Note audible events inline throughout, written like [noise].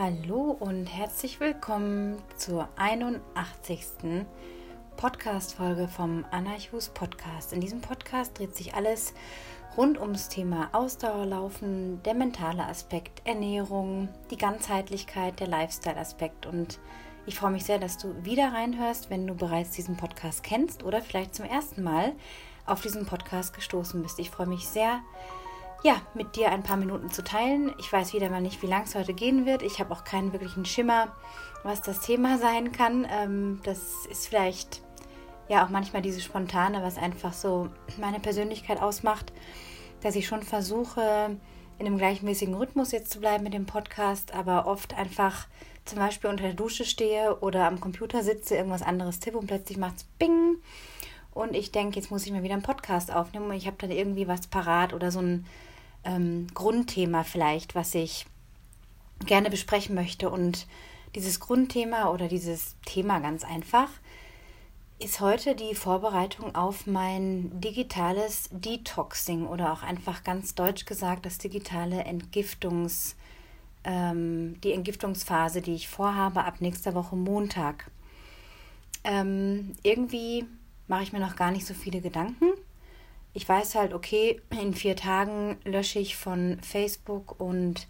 Hallo und herzlich willkommen zur 81. Podcast-Folge vom Anarchus Podcast. In diesem Podcast dreht sich alles rund ums Thema Ausdauerlaufen, der mentale Aspekt, Ernährung, die Ganzheitlichkeit, der Lifestyle-Aspekt. Und ich freue mich sehr, dass du wieder reinhörst, wenn du bereits diesen Podcast kennst oder vielleicht zum ersten Mal auf diesen Podcast gestoßen bist. Ich freue mich sehr, ja, mit dir ein paar Minuten zu teilen. Ich weiß wieder mal nicht, wie lang es heute gehen wird. Ich habe auch keinen wirklichen Schimmer, was das Thema sein kann. Ähm, das ist vielleicht ja auch manchmal dieses Spontane, was einfach so meine Persönlichkeit ausmacht, dass ich schon versuche, in einem gleichmäßigen Rhythmus jetzt zu bleiben mit dem Podcast, aber oft einfach zum Beispiel unter der Dusche stehe oder am Computer sitze, irgendwas anderes tippe und plötzlich macht es Bing. Und ich denke, jetzt muss ich mal wieder einen Podcast aufnehmen und ich habe dann irgendwie was parat oder so ein ähm, Grundthema vielleicht, was ich gerne besprechen möchte. Und dieses Grundthema oder dieses Thema ganz einfach ist heute die Vorbereitung auf mein digitales Detoxing oder auch einfach ganz deutsch gesagt das digitale Entgiftungs, ähm, die Entgiftungsphase, die ich vorhabe ab nächster Woche Montag. Ähm, irgendwie mache ich mir noch gar nicht so viele Gedanken ich weiß halt, okay, in vier Tagen lösche ich von Facebook und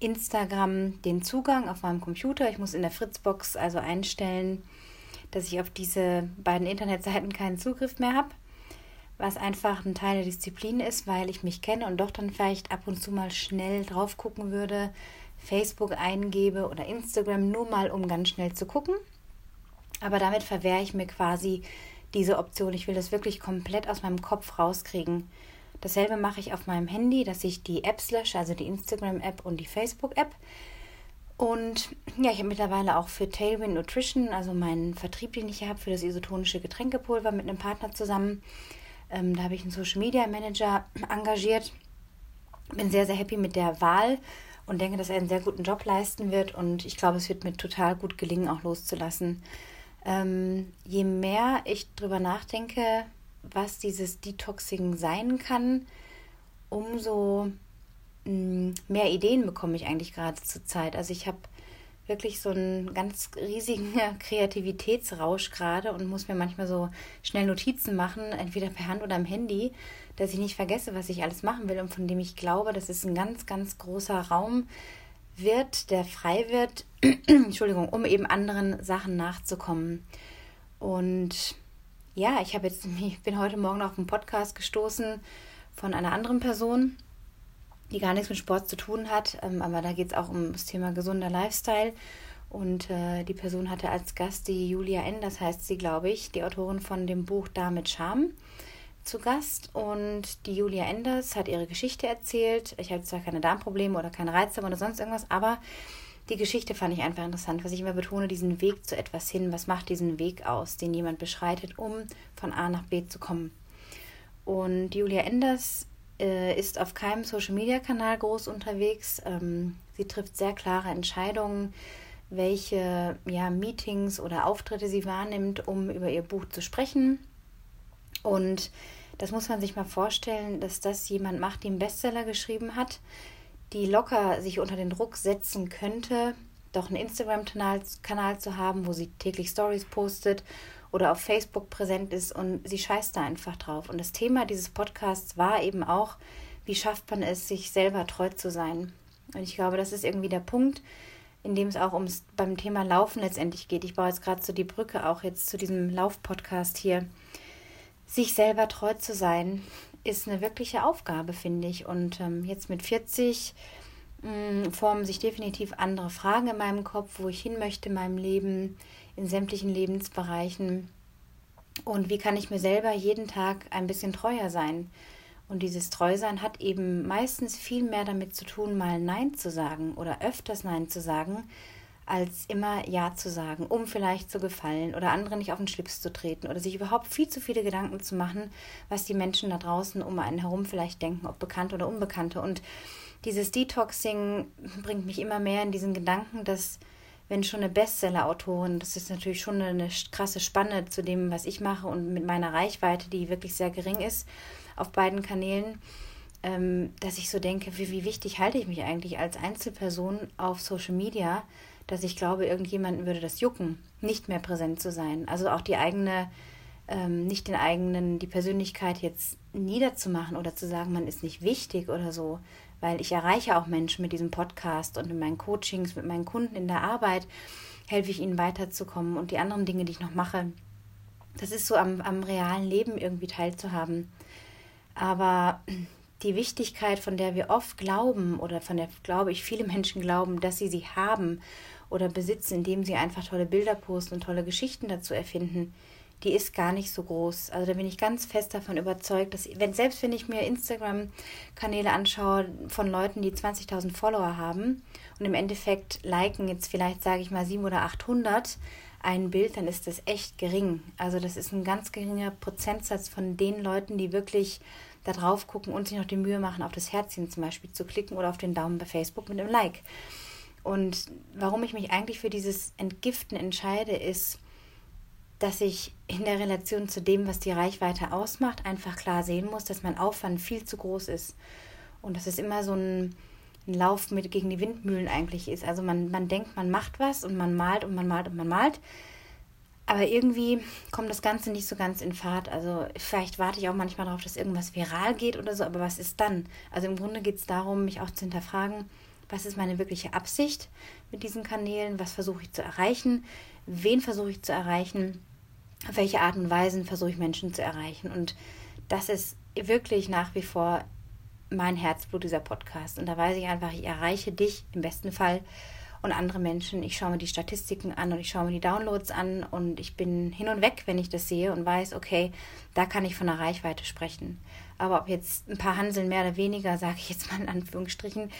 Instagram den Zugang auf meinem Computer. Ich muss in der Fritzbox also einstellen, dass ich auf diese beiden Internetseiten keinen Zugriff mehr habe, was einfach ein Teil der Disziplin ist, weil ich mich kenne und doch dann vielleicht ab und zu mal schnell drauf gucken würde, Facebook eingebe oder Instagram nur mal, um ganz schnell zu gucken. Aber damit verwehre ich mir quasi diese Option. Ich will das wirklich komplett aus meinem Kopf rauskriegen. Dasselbe mache ich auf meinem Handy, dass ich die Apps lösche, also die Instagram-App und die Facebook-App. Und ja, ich habe mittlerweile auch für Tailwind Nutrition, also meinen Vertrieb, den ich hier habe, für das isotonische Getränkepulver mit einem Partner zusammen. Ähm, da habe ich einen Social Media Manager engagiert. Bin sehr, sehr happy mit der Wahl und denke, dass er einen sehr guten Job leisten wird. Und ich glaube, es wird mir total gut gelingen, auch loszulassen ähm, je mehr ich drüber nachdenke, was dieses Detoxing sein kann, umso mm, mehr Ideen bekomme ich eigentlich gerade zur Zeit. Also ich habe wirklich so einen ganz riesigen [laughs] Kreativitätsrausch gerade und muss mir manchmal so schnell Notizen machen, entweder per Hand oder am Handy, dass ich nicht vergesse, was ich alles machen will und von dem ich glaube, das ist ein ganz, ganz großer Raum, wird, der frei wird, [clears throat] Entschuldigung, um eben anderen Sachen nachzukommen. Und ja, ich habe jetzt, [laughs] ich bin heute Morgen auf einen Podcast gestoßen von einer anderen Person, die gar nichts mit Sport zu tun hat, ähm, aber da geht es auch um das Thema gesunder Lifestyle. Und äh, die Person hatte als Gast die Julia N., das heißt sie, glaube ich, die Autorin von dem Buch Da mit Charme zu Gast und die Julia Enders hat ihre Geschichte erzählt. Ich habe zwar keine Darmprobleme oder keine Reizdarm oder sonst irgendwas, aber die Geschichte fand ich einfach interessant, was ich immer betone, diesen Weg zu etwas hin. Was macht diesen Weg aus, den jemand beschreitet, um von A nach B zu kommen? Und Julia Enders äh, ist auf keinem Social-Media-Kanal groß unterwegs. Ähm, sie trifft sehr klare Entscheidungen, welche ja, Meetings oder Auftritte sie wahrnimmt, um über ihr Buch zu sprechen und das muss man sich mal vorstellen, dass das jemand macht, die einen Bestseller geschrieben hat, die locker sich unter den Druck setzen könnte, doch einen Instagram-Kanal zu haben, wo sie täglich Stories postet oder auf Facebook präsent ist und sie scheißt da einfach drauf. Und das Thema dieses Podcasts war eben auch, wie schafft man es, sich selber treu zu sein. Und ich glaube, das ist irgendwie der Punkt, in dem es auch ums beim Thema Laufen letztendlich geht. Ich baue jetzt gerade so die Brücke auch jetzt zu diesem Lauf-Podcast hier sich selber treu zu sein, ist eine wirkliche Aufgabe, finde ich. Und ähm, jetzt mit 40 mh, mm, formen sich definitiv andere Fragen in meinem Kopf, wo ich hin möchte in meinem Leben, in sämtlichen Lebensbereichen. Und wie kann ich mir selber jeden Tag ein bisschen treuer sein? Und dieses Treusein hat eben meistens viel mehr damit zu tun, mal Nein zu sagen oder öfters Nein zu sagen, als immer Ja zu sagen, um vielleicht zu gefallen oder anderen nicht auf den Schlips zu treten oder sich überhaupt viel zu viele Gedanken zu machen, was die Menschen da draußen um einen herum vielleicht denken, ob Bekannte oder Unbekannte. Und dieses Detoxing bringt mich immer mehr in diesen Gedanken, dass wenn schon eine Bestseller-Autorin, das ist natürlich schon eine krasse Spanne zu dem, was ich mache und mit meiner Reichweite, die wirklich sehr gering ist auf beiden Kanälen, ähm, dass ich so denke, wie, wie wichtig halte ich mich eigentlich als Einzelperson auf Social Media, dass ich glaube, irgendjemanden würde das jucken, nicht mehr präsent zu sein. Also auch die eigene, ähm, nicht den eigenen, die Persönlichkeit jetzt niederzumachen oder zu sagen, man ist nicht wichtig oder so, weil ich erreiche auch Menschen mit diesem Podcast und in meinen Coachings, mit meinen Kunden in der Arbeit helfe ich ihnen weiterzukommen und die anderen Dinge, die ich noch mache. Das ist so am, am realen Leben irgendwie teilzuhaben. Aber die Wichtigkeit, von der wir oft glauben oder von der, glaube ich, viele Menschen glauben, dass sie sie haben oder besitzen, indem sie einfach tolle Bilder posten und tolle Geschichten dazu erfinden, die ist gar nicht so groß. Also da bin ich ganz fest davon überzeugt, dass wenn selbst wenn ich mir Instagram-Kanäle anschaue von Leuten, die 20.000 Follower haben und im Endeffekt liken jetzt vielleicht, sage ich mal, 700 oder 800 ein Bild, dann ist das echt gering. Also das ist ein ganz geringer Prozentsatz von den Leuten, die wirklich da drauf gucken und sich noch die Mühe machen, auf das Herzchen zum Beispiel zu klicken oder auf den Daumen bei Facebook mit einem Like. Und warum ich mich eigentlich für dieses Entgiften entscheide, ist, dass ich in der Relation zu dem, was die Reichweite ausmacht, einfach klar sehen muss, dass mein Aufwand viel zu groß ist. Und dass es immer so ein, ein Lauf mit gegen die Windmühlen eigentlich ist. Also man, man denkt, man macht was und man malt und man malt und man malt. Aber irgendwie kommt das Ganze nicht so ganz in Fahrt. Also vielleicht warte ich auch manchmal darauf, dass irgendwas viral geht oder so, aber was ist dann? Also im Grunde geht es darum, mich auch zu hinterfragen, was ist meine wirkliche Absicht mit diesen Kanälen, was versuche ich zu erreichen, wen versuche ich zu erreichen auf welche Art und Weise versuche ich Menschen zu erreichen. Und das ist wirklich nach wie vor mein Herzblut, dieser Podcast. Und da weiß ich einfach, ich erreiche dich im besten Fall und andere Menschen. Ich schaue mir die Statistiken an und ich schaue mir die Downloads an und ich bin hin und weg, wenn ich das sehe und weiß, okay, da kann ich von der Reichweite sprechen. Aber ob jetzt ein paar Hanseln mehr oder weniger, sage ich jetzt mal in Anführungsstrichen,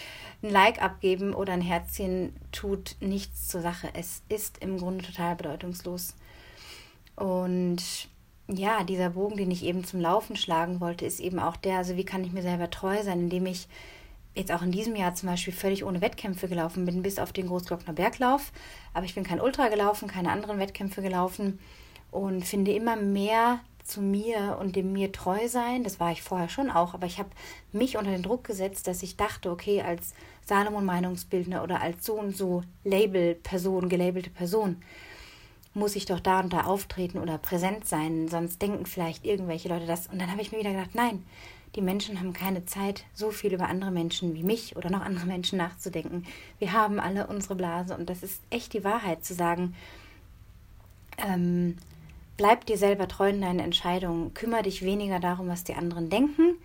ein Like abgeben oder ein Herzchen tut nichts zur Sache. Es ist im Grunde total bedeutungslos. Und ja, dieser Bogen, den ich eben zum Laufen schlagen wollte, ist eben auch der, also wie kann ich mir selber treu sein, indem ich jetzt auch in diesem Jahr zum Beispiel völlig ohne Wettkämpfe gelaufen bin, bis auf den Großglockner Berglauf. Aber ich bin kein Ultra gelaufen, keine anderen Wettkämpfe gelaufen und finde immer mehr zu mir und dem mir treu sein. Das war ich vorher schon auch, aber ich habe mich unter den Druck gesetzt, dass ich dachte, okay, als Salomon Meinungsbildner oder als so und so Label-Person, gelabelte Person, muss ich doch da und da auftreten oder präsent sein, sonst denken vielleicht irgendwelche Leute das. Und dann habe ich mir wieder gedacht, nein, die Menschen haben keine Zeit, so viel über andere Menschen wie mich oder noch andere Menschen nachzudenken. Wir haben alle unsere Blase und das ist echt die Wahrheit zu sagen, ähm, bleib dir selber treu in deinen Entscheidungen, kümmere dich weniger darum, was die anderen denken,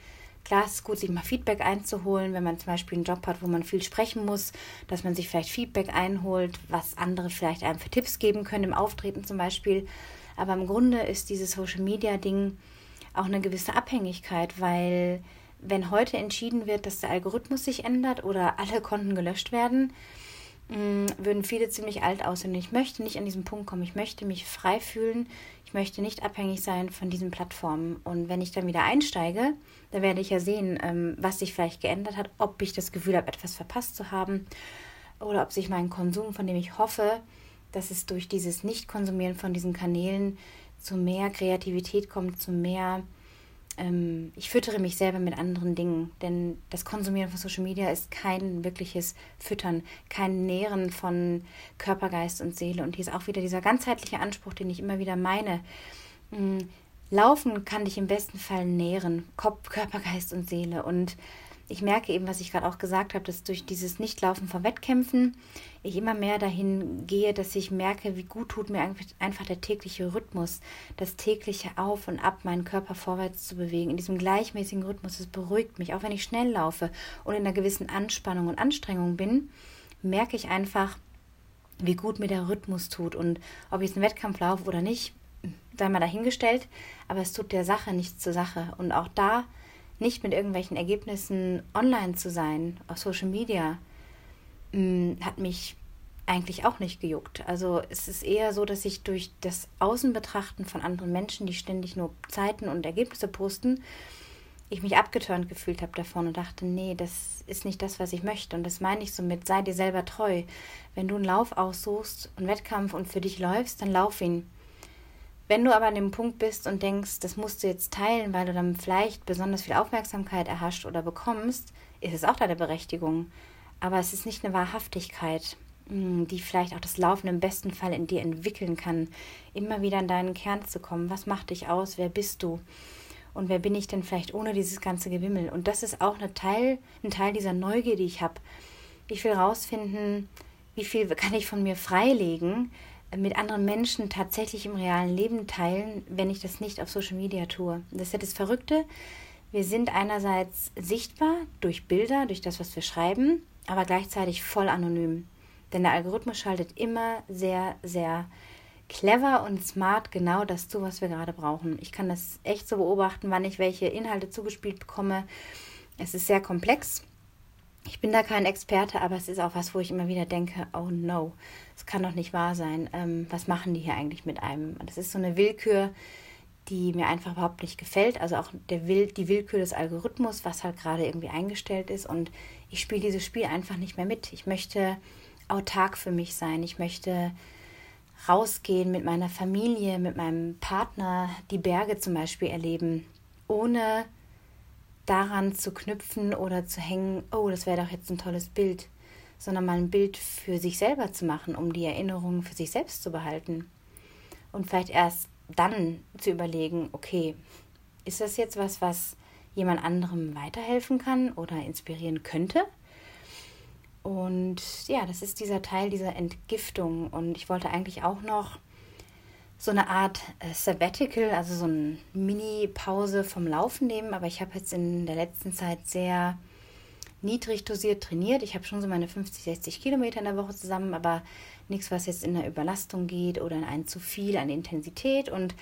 Klar ist es gut, sich mal Feedback einzuholen, wenn man zum Beispiel einen Job hat, wo man viel sprechen muss, dass man sich vielleicht Feedback einholt, was andere vielleicht einem für Tipps geben können, im Auftreten zum Beispiel. Aber im Grunde ist dieses Social Media Ding auch eine gewisse Abhängigkeit, weil wenn heute entschieden wird, dass der Algorithmus sich ändert oder alle Konten gelöscht werden, mm, würden viele ziemlich alt aussehen. Ich möchte nicht an diesen Punkt kommen. Ich möchte mich frei fühlen. Ich möchte nicht abhängig sein von diesen Plattformen. Und wenn ich dann wieder einsteige, da werde ich ja sehen, ähm, was sich vielleicht geändert hat, ob ich das Gefühl habe, etwas verpasst zu haben oder ob sich mein Konsum, von dem ich hoffe, dass es durch dieses Nicht-Konsumieren von diesen Kanälen zu mehr Kreativität kommt, zu mehr ähm, ich füttere mich selber mit anderen Dingen, denn das Konsumieren von Social Media ist kein wirkliches Füttern, kein Nähren von Körper, Geist und Seele. Und hier ist auch wieder dieser ganzheitliche Anspruch, den ich immer wieder meine. Mm, Laufen kann dich im besten Fall nähren, Kopf, Körper, Geist und Seele. Und ich merke eben, was ich gerade auch gesagt habe, dass durch dieses Nichtlaufen von Wettkämpfen ich immer mehr dahin gehe, dass ich merke, wie gut tut mir einfach der tägliche Rhythmus, das tägliche Auf und Ab, meinen Körper vorwärts zu bewegen, in diesem gleichmäßigen Rhythmus. Es beruhigt mich, auch wenn ich schnell laufe und in einer gewissen Anspannung und Anstrengung bin, merke ich einfach, wie gut mir der Rhythmus tut. Und ob ich jetzt einen Wettkampf laufe oder nicht, sei mal dahingestellt, aber es tut der Sache nichts zur Sache. Und auch da nicht mit irgendwelchen Ergebnissen online zu sein, auf Social Media, mm, hat mich eigentlich auch nicht gejuckt. Also es ist eher so, dass ich durch das Außenbetrachten von anderen Menschen, die ständig nur Zeiten und Ergebnisse posten, ich mich abgeturnt gefühlt habe davon und dachte, nee, das ist nicht das, was ich möchte. Und das meine ich somit, sei dir selber treu. Wenn du einen Lauf aussuchst, einen Wettkampf und für dich läufst, dann lauf ihn Wenn du aber an dem Punkt bist und denkst, das musst du jetzt teilen, weil du dann vielleicht besonders viel Aufmerksamkeit erhascht oder bekommst, ist es auch deine Berechtigung. Aber es ist nicht eine Wahrhaftigkeit, hm, die vielleicht auch das Laufen im besten Fall in dir entwickeln kann, immer wieder in deinen Kern zu kommen. Was macht dich aus? Wer bist du? Und wer bin ich denn vielleicht ohne dieses ganze Gewimmel? Und das ist auch Teil, ein Teil dieser Neugier, die ich habe. Ich will rausfinden, wie viel kann ich von mir freilegen, mit anderen Menschen tatsächlich im realen Leben teilen, wenn ich das nicht auf Social Media tue. Das ist ja das Verrückte. Wir sind einerseits sichtbar durch Bilder, durch das, was wir schreiben, aber gleichzeitig voll anonym. Denn der Algorithmus schaltet immer sehr, sehr clever und smart genau das zu, was wir gerade brauchen. Ich kann das echt so beobachten, wann ich welche Inhalte zugespielt bekomme. Es ist sehr komplex. Ich bin da kein Experte, aber es ist auch was, wo ich immer wieder denke, oh no, es kann doch nicht wahr sein. Ähm, was machen die hier eigentlich mit einem? Das ist so eine Willkür, die mir einfach überhaupt nicht gefällt. Also auch der Will, die Willkür des Algorithmus, was halt gerade irgendwie eingestellt ist. Und ich spiele dieses Spiel einfach nicht mehr mit. Ich möchte autark für mich sein. Ich möchte rausgehen mit meiner Familie, mit meinem Partner, die Berge zum Beispiel erleben, ohne daran zu knüpfen oder zu hängen, oh, das wäre doch jetzt ein tolles Bild, sondern mal ein Bild für sich selber zu machen, um die Erinnerungen für sich selbst zu behalten. Und vielleicht erst dann zu überlegen, okay, ist das jetzt was, was jemand anderem weiterhelfen kann oder inspirieren könnte? Und ja, das ist dieser Teil dieser Entgiftung. Und ich wollte eigentlich auch noch so eine Art äh, Sabbatical, also so eine Mini-Pause vom Laufen nehmen. Aber ich habe jetzt in der letzten Zeit sehr niedrig dosiert trainiert. Ich habe schon so meine 50, 60 Kilometer in der Woche zusammen, aber nichts, was jetzt in eine Überlastung geht oder in ein zu viel an Intensität. Und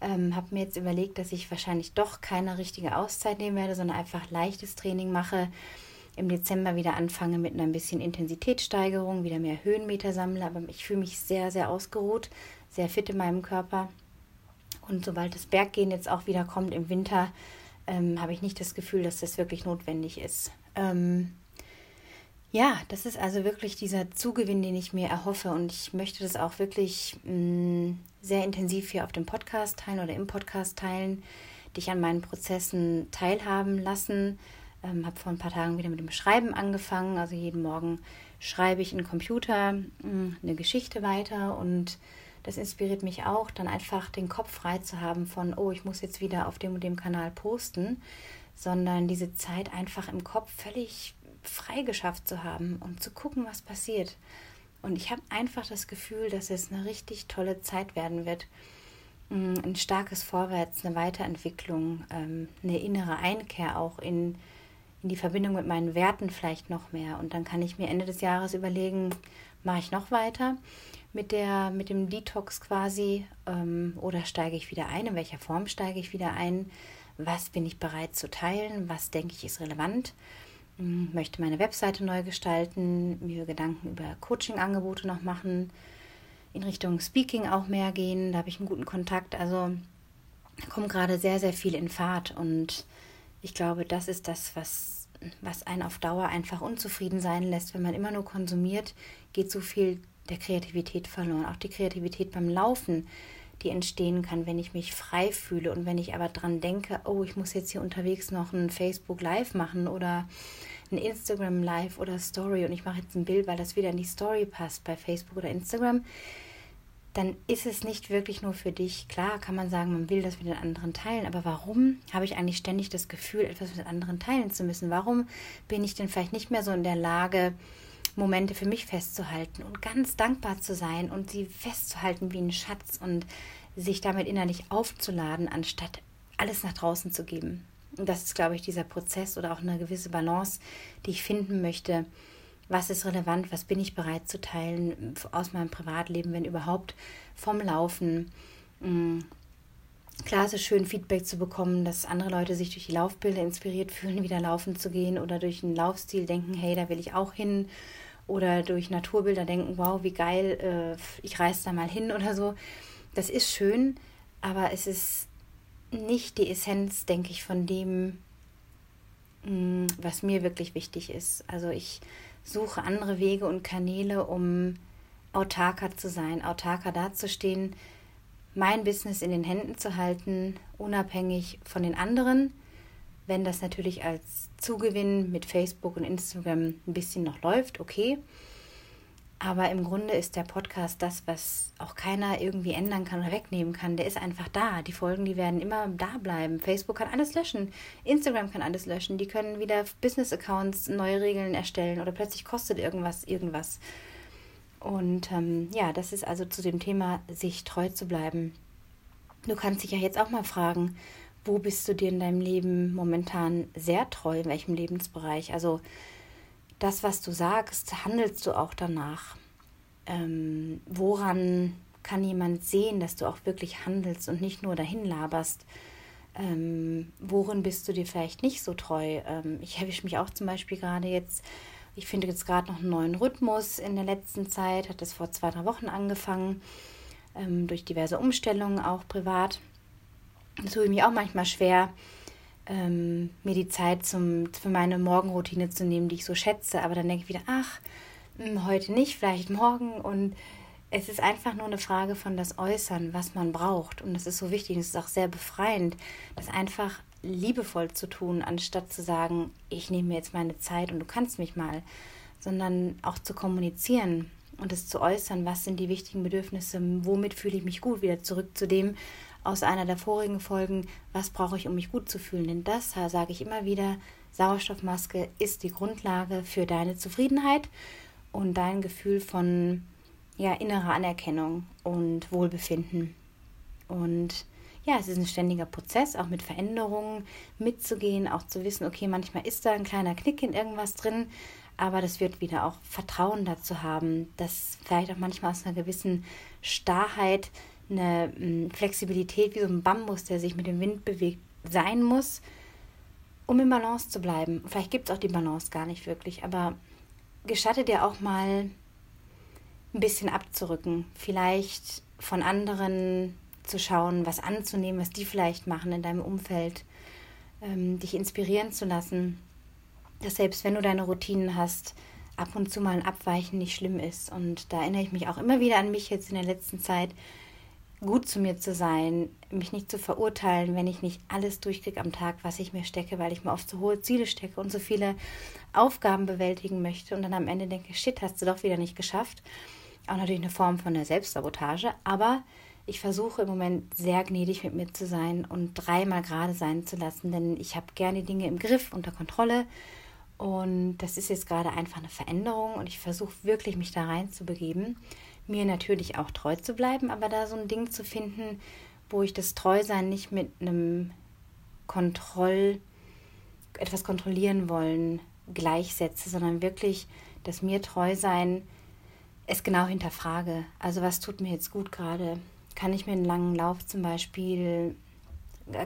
ähm, habe mir jetzt überlegt, dass ich wahrscheinlich doch keine richtige Auszeit nehmen werde, sondern einfach leichtes Training mache im Dezember wieder anfange mit einer bisschen Intensitätssteigerung, wieder mehr Höhenmeter sammle, aber ich fühle mich sehr, sehr ausgeruht, sehr fit in meinem Körper. Und sobald das Berggehen jetzt auch wieder kommt im Winter, ähm, habe ich nicht das Gefühl, dass das wirklich notwendig ist. Ähm, ja, das ist also wirklich dieser Zugewinn, den ich mir erhoffe. Und ich möchte das auch wirklich mh, mm, sehr intensiv hier auf dem Podcast teilen oder im Podcast teilen, dich an meinen Prozessen teilhaben lassen ähm, habe vor ein paar Tagen wieder mit dem Schreiben angefangen. Also jeden Morgen schreibe ich in den Computer mh, hm, eine Geschichte weiter und das inspiriert mich auch, dann einfach den Kopf frei zu haben von, oh, ich muss jetzt wieder auf dem und dem Kanal posten, sondern diese Zeit einfach im Kopf völlig frei geschafft zu haben und zu gucken, was passiert. Und ich habe einfach das Gefühl, dass es eine richtig tolle Zeit werden wird. Hm, ein starkes Vorwärts, eine Weiterentwicklung, ähm, eine innere Einkehr auch in in die Verbindung mit meinen Werten vielleicht noch mehr. Und dann kann ich mir Ende des Jahres überlegen, mache ich noch weiter mit, der, mit dem Detox quasi ähm, oder steige ich wieder ein? In welcher Form steige ich wieder ein? Was bin ich bereit zu teilen? Was denke ich ist relevant? Ähm, möchte meine Webseite neu gestalten, mir Gedanken über Coaching-Angebote noch machen, in Richtung Speaking auch mehr gehen. Da habe ich einen guten Kontakt. Also kommt gerade sehr, sehr viel in Fahrt und ich glaube, das ist das, was, was einen auf Dauer einfach unzufrieden sein lässt. Wenn man immer nur konsumiert, geht so viel der Kreativität verloren. Auch die Kreativität beim Laufen, die entstehen kann, wenn ich mich frei fühle und wenn ich aber dran denke, oh, ich muss jetzt hier unterwegs noch ein Facebook Live machen oder ein Instagram Live oder Story und ich mache jetzt ein Bild, weil das wieder in die Story passt bei Facebook oder Instagram dann ist es nicht wirklich nur für dich. Klar kann man sagen, man will das mit den anderen teilen, aber warum habe ich eigentlich ständig das Gefühl, etwas mit anderen teilen zu müssen? Warum bin ich denn vielleicht nicht mehr so in der Lage, Momente für mich festzuhalten und ganz dankbar zu sein und sie festzuhalten wie ein Schatz und sich damit innerlich aufzuladen, anstatt alles nach draußen zu geben? Und das ist, glaube ich, dieser Prozess oder auch eine gewisse Balance, die ich finden möchte, was ist relevant, was bin ich bereit zu teilen aus meinem Privatleben, wenn überhaupt vom Laufen. Mm, klar, es ist schön, Feedback zu bekommen, dass andere Leute sich durch die Laufbilder inspiriert fühlen, wieder laufen zu gehen oder durch einen Laufstil denken, hey, da will ich auch hin. Oder durch Naturbilder denken, wow, wie geil, äh, ich reise da mal hin oder so. Das ist schön, aber es ist nicht die Essenz, denke ich, von dem, mm, was mir wirklich wichtig ist. Also ich suche andere Wege und Kanäle, um autarker zu sein, autarker dazustehen, mein Business in den Händen zu halten, unabhängig von den anderen. Wenn das natürlich als Zugewinn mit Facebook und Instagram ein bisschen noch läuft, okay. Aber im Grunde ist der Podcast das, was auch keiner irgendwie ändern kann oder wegnehmen kann. Der ist einfach da. Die Folgen, die werden immer da bleiben. Facebook kann alles löschen. Instagram kann alles löschen. Die können wieder Business-Accounts neue Regeln erstellen oder plötzlich kostet irgendwas irgendwas. Und ähm, ja, das ist also zu dem Thema, sich treu zu bleiben. Du kannst dich ja jetzt auch mal fragen, wo bist du dir in deinem Leben momentan sehr treu, in welchem Lebensbereich? Also das, was du sagst, handelst du auch danach? Ähm, woran kann jemand sehen, dass du auch wirklich handelst und nicht nur dahin laberst? Ähm, worin bist du dir vielleicht nicht so treu? Ähm, ich erwische mich auch zum Beispiel gerade jetzt, ich finde jetzt gerade noch einen neuen Rhythmus in der letzten Zeit, hat das vor zwei, drei Wochen angefangen, ähm, durch diverse Umstellungen, auch privat. Das tue ich mich auch manchmal schwer, ähm, mir die Zeit zum, für meine Morgenroutine zu nehmen, die ich so schätze. Aber dann denke ich wieder, ach, hm, heute nicht, vielleicht morgen. Und es ist einfach nur eine Frage von das Äußern, was man braucht. Und das ist so wichtig. Es ist auch sehr befreiend, das einfach liebevoll zu tun, anstatt zu sagen, ich nehme mir jetzt meine Zeit und du kannst mich mal, sondern auch zu kommunizieren und es zu äußern, was sind die wichtigen Bedürfnisse, womit fühle ich mich gut, wieder zurück zu dem, aus einer der vorigen Folgen, was brauche ich, um mich gut zu fühlen. Denn das, sage ich immer wieder, Sauerstoffmaske ist die Grundlage für deine Zufriedenheit und dein Gefühl von ja, innerer Anerkennung und Wohlbefinden. Und ja, es ist ein ständiger Prozess, auch mit Veränderungen mitzugehen, auch zu wissen, okay, manchmal ist da ein kleiner Knick in irgendwas drin, aber das wird wieder auch Vertrauen dazu haben, dass vielleicht auch manchmal aus einer gewissen Starrheit eine hm, Flexibilität wie so ein Bambus, der sich mit dem Wind bewegt, sein muss, um in Balance zu bleiben. Vielleicht gibt es auch die Balance gar nicht wirklich, aber gestatte dir auch mal ein bisschen abzurücken. Vielleicht von anderen zu schauen, was anzunehmen, was die vielleicht machen in deinem Umfeld, ähm, dich inspirieren zu lassen, dass selbst wenn du deine Routinen hast, ab und zu mal ein Abweichen nicht schlimm ist. Und da erinnere ich mich auch immer wieder an mich jetzt in der letzten Zeit, gut zu mir zu sein, mich nicht zu verurteilen, wenn ich nicht alles durchkriege am Tag, was ich mir stecke, weil ich mir oft so hohe Ziele stecke und so viele Aufgaben bewältigen möchte und dann am Ende denke, shit, hast du doch wieder nicht geschafft. Auch natürlich eine Form von der Selbstsabotage, aber ich versuche im Moment sehr gnädig mit mir zu sein und dreimal gerade sein zu lassen, denn ich habe gerne die Dinge im Griff, unter Kontrolle. Und das ist jetzt gerade einfach eine Veränderung und ich versuche wirklich, mich da rein zu begeben mir natürlich auch treu zu bleiben, aber da so ein Ding zu finden, wo ich das Treusein nicht mit einem Kontroll, etwas kontrollieren wollen gleichsetze, sondern wirklich dass mir treu sein es genau hinterfrage. Also was tut mir jetzt gut gerade? Kann ich mir einen langen Lauf zum Beispiel,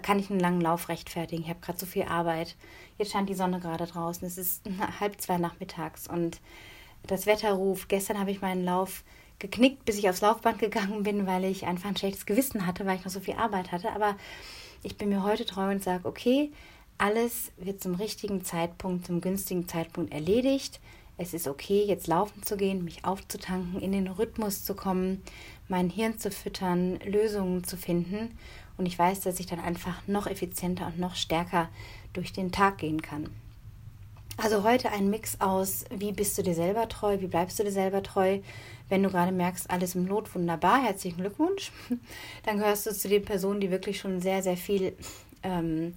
kann ich einen langen Lauf rechtfertigen? Ich habe gerade so viel Arbeit. Jetzt scheint die Sonne gerade draußen. Es ist [laughs] halb zwei nachmittags und das Wetter ruft. Gestern habe ich meinen Lauf geknickt, bis ich aufs Laufband gegangen bin, weil ich einfach ein schlechtes Gewissen hatte, weil ich noch so viel Arbeit hatte. Aber ich bin mir heute treu und sage, okay, alles wird zum richtigen Zeitpunkt, zum günstigen Zeitpunkt erledigt. Es ist okay, jetzt laufen zu gehen, mich aufzutanken, in den Rhythmus zu kommen, mein Hirn zu füttern, Lösungen zu finden. Und ich weiß, dass ich dann einfach noch effizienter und noch stärker durch den Tag gehen kann. Also heute ein Mix aus, wie bist du dir selber treu, wie bleibst du dir selber treu. Wenn du gerade merkst, alles im Lot, wunderbar, herzlichen Glückwunsch. [laughs] Dann gehörst du zu den Personen, die wirklich schon sehr, sehr viel ähm,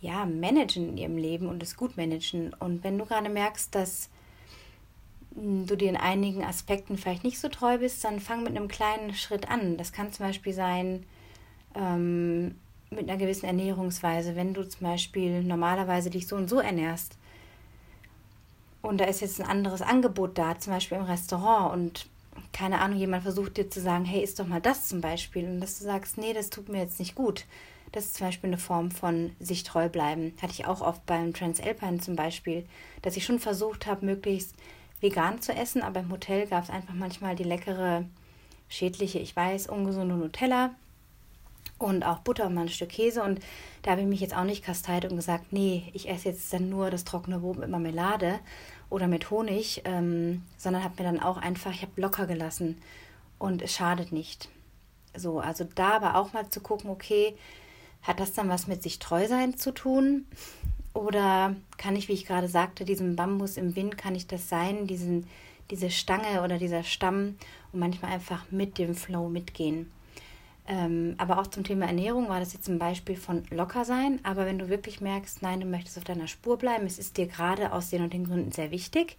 ja, managen in ihrem Leben und es gut managen. Und wenn du gerade merkst, dass hm, du dir in einigen Aspekten vielleicht nicht so treu bist, dann fang mit einem kleinen Schritt an. Das kann zum Beispiel sein, ähm, mit einer gewissen Ernährungsweise, wenn du zum Beispiel normalerweise dich so und so ernährst und da ist jetzt ein anderes Angebot da, zum Beispiel im Restaurant und keine Ahnung, jemand versucht dir zu sagen, hey, isst doch mal das zum Beispiel und dass du sagst, nee, das tut mir jetzt nicht gut. Das ist zum Beispiel eine Form von sich treu bleiben. Hatte ich auch oft beim Transalpine zum Beispiel, dass ich schon versucht habe, möglichst vegan zu essen, aber im Hotel gab es einfach manchmal die leckere, schädliche, ich weiß, ungesunde Nutella und auch Butter und mal ein Stück Käse. Und da habe ich mich jetzt auch nicht kasteilt und gesagt, nee, ich esse jetzt dann nur das trockene Brot mit Marmelade oder mit Honig, ähm, sondern habe mir dann auch einfach, ich habe locker gelassen und es schadet nicht. So, also da aber auch mal zu gucken, okay, hat das dann was mit sich treu sein zu tun? Oder kann ich, wie ich gerade sagte, diesem Bambus im Wind, kann ich das sein, diesen, diese Stange oder dieser Stamm und manchmal einfach mit dem Flow mitgehen? Ähm, aber auch zum Thema Ernährung war das jetzt ein Beispiel von locker sein. Aber wenn du wirklich merkst, nein, du möchtest auf deiner Spur bleiben, es ist dir gerade aus den und den Gründen sehr wichtig,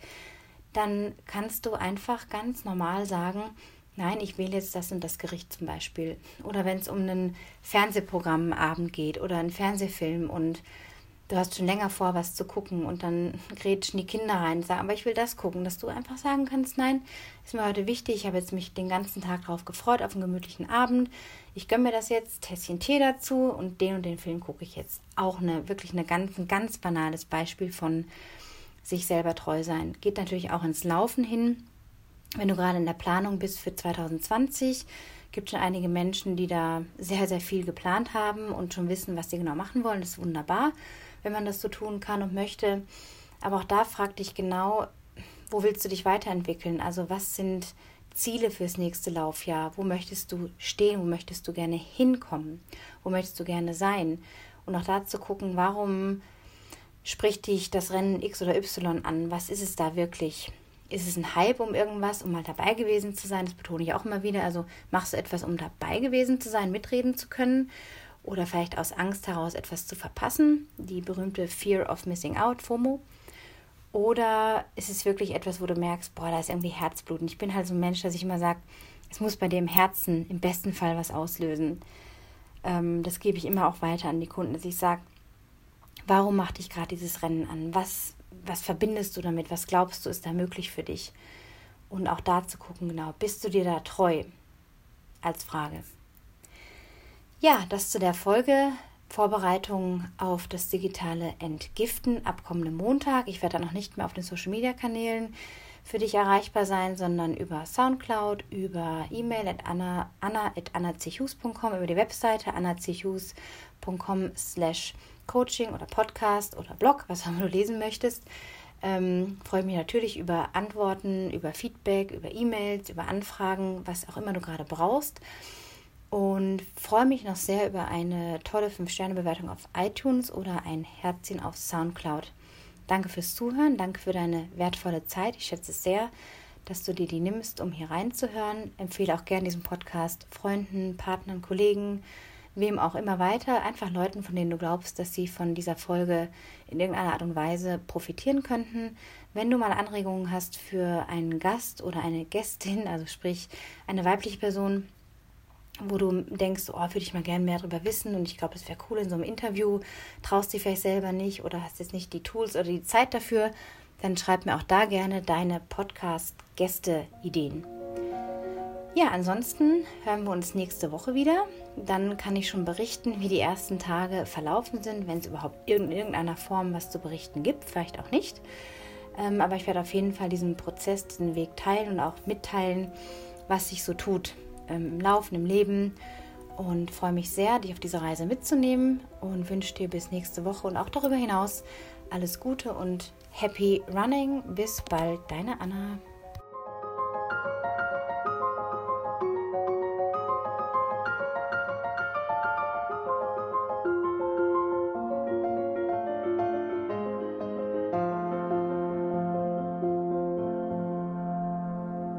dann kannst du einfach ganz normal sagen, nein, ich wähle jetzt das und das Gericht zum Beispiel. Oder wenn es um einen Fernsehprogramm Abend geht oder einen Fernsehfilm und du hast schon länger vor, was zu gucken und dann grätschen die Kinder rein und sagen, aber ich will das gucken, dass du einfach sagen kannst, nein, ist mir heute wichtig, ich habe jetzt mich den ganzen Tag darauf gefreut, auf einen gemütlichen Abend. Ich gönne mir das jetzt, Tässchen Tee dazu und den und den Film gucke ich jetzt. Auch eine wirklich eine ganz, ein ganz banales Beispiel von sich selber treu sein. Geht natürlich auch ins Laufen hin. Wenn du gerade in der Planung bist für 2020, gibt schon einige Menschen, die da sehr, sehr viel geplant haben und schon wissen, was sie genau machen wollen. Das ist wunderbar wenn man das so tun kann und möchte. Aber auch da frag dich genau, wo willst du dich weiterentwickeln? Also was sind Ziele fürs nächste Laufjahr? Wo möchtest du stehen? Wo möchtest du gerne hinkommen? Wo möchtest du gerne sein? Und auch da zu gucken, warum spricht dich das Rennen X oder Y an? Was ist es da wirklich? Ist es ein Hype um irgendwas, um mal dabei gewesen zu sein? Das betone ich auch immer wieder. Also machst du etwas, um dabei gewesen zu sein, mitreden zu können? Oder vielleicht aus Angst heraus etwas zu verpassen, die berühmte Fear of Missing Out, FOMO. Oder ist es wirklich etwas, wo du merkst, boah, da ist irgendwie Herzblut. Und ich bin halt so ein Mensch, dass ich immer sage, es muss bei dem Herzen im besten Fall was auslösen. Ähm, das gebe ich immer auch weiter an die Kunden, dass ich sage, warum macht dich gerade dieses Rennen an? Was, was verbindest du damit? Was glaubst du, ist da möglich für dich? Und auch da zu gucken, genau, bist du dir da treu? Als Frage. Ja, das zu der Folge. Vorbereitung auf das digitale Entgiften ab kommendem Montag. Ich werde dann noch nicht mehr auf den Social Media Kanälen für dich erreichbar sein, sondern über Soundcloud, über E-Mail at anna, anna über die Webseite annachus.com slash Coaching oder Podcast oder Blog, was auch immer du lesen möchtest. Ähm, freue mich natürlich über Antworten, über Feedback, über E-Mails, über Anfragen, was auch immer du gerade brauchst und freue mich noch sehr über eine tolle 5-Sterne-Bewertung auf iTunes oder ein Herzchen auf Soundcloud. Danke fürs Zuhören, danke für deine wertvolle Zeit. Ich schätze es sehr, dass du dir die nimmst, um hier reinzuhören. Empfehle auch gerne diesen Podcast Freunden, Partnern, Kollegen, wem auch immer weiter. Einfach Leuten, von denen du glaubst, dass sie von dieser Folge in irgendeiner Art und Weise profitieren könnten. Wenn du mal Anregungen hast für einen Gast oder eine Gästin, also sprich eine weibliche Person, wo du denkst, oh, würde ich mal gerne mehr darüber wissen und ich glaube, es wäre cool in so einem Interview, traust dich vielleicht selber nicht oder hast jetzt nicht die Tools oder die Zeit dafür, dann schreib mir auch da gerne deine Podcast-Gäste-Ideen. Ja, ansonsten hören wir uns nächste Woche wieder. Dann kann ich schon berichten, wie die ersten Tage verlaufen sind, wenn es überhaupt in irgendeiner Form was zu berichten gibt, vielleicht auch nicht. Ähm, aber ich werde auf jeden Fall diesen Prozess, diesen Weg teilen und auch mitteilen, was sich so tut im Laufen, im Leben und freue mich sehr, dich auf diese Reise mitzunehmen und wünsche dir bis nächste Woche und auch darüber hinaus alles Gute und happy running. Bis bald, deine Anna.